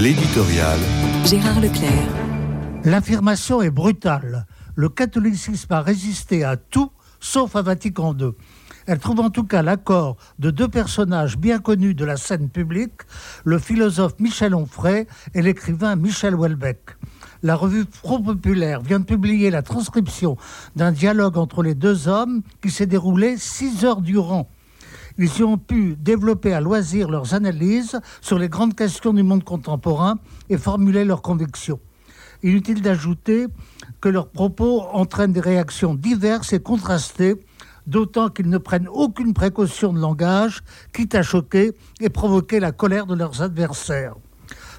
L'éditorial. Gérard Leclerc. L'affirmation est brutale. Le catholicisme a résisté à tout sauf à Vatican II. Elle trouve en tout cas l'accord de deux personnages bien connus de la scène publique, le philosophe Michel Onfray et l'écrivain Michel Houellebecq. La revue Pro Populaire vient de publier la transcription d'un dialogue entre les deux hommes qui s'est déroulé six heures durant. Ils y ont pu développer à loisir leurs analyses sur les grandes questions du monde contemporain et formuler leurs convictions. Inutile d'ajouter que leurs propos entraînent des réactions diverses et contrastées, d'autant qu'ils ne prennent aucune précaution de langage, quitte à choquer et provoquer la colère de leurs adversaires.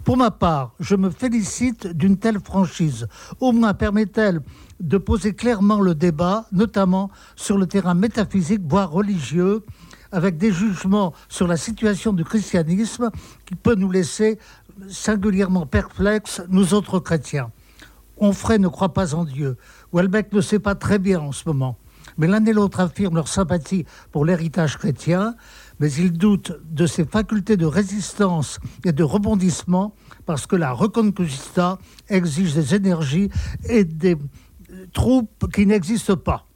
Pour ma part, je me félicite d'une telle franchise. Au moins permet-elle de poser clairement le débat, notamment sur le terrain métaphysique, voire religieux, avec des jugements sur la situation du christianisme qui peut nous laisser singulièrement perplexes, nous autres chrétiens. Onfray ne croit pas en Dieu. Welbeck ne sait pas très bien en ce moment. Mais l'un et l'autre affirment leur sympathie pour l'héritage chrétien, mais ils doutent de ses facultés de résistance et de rebondissement parce que la Reconquista exige des énergies et des troupes qui n'existent pas.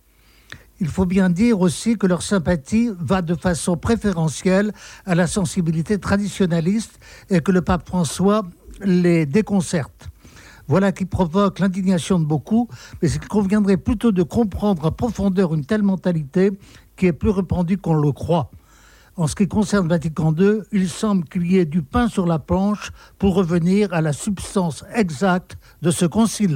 Il faut bien dire aussi que leur sympathie va de façon préférentielle à la sensibilité traditionnaliste et que le pape François les déconcerte. Voilà qui provoque l'indignation de beaucoup, mais il conviendrait plutôt de comprendre à profondeur une telle mentalité qui est plus répandue qu'on le croit. En ce qui concerne Vatican II, il semble qu'il y ait du pain sur la planche pour revenir à la substance exacte de ce concile.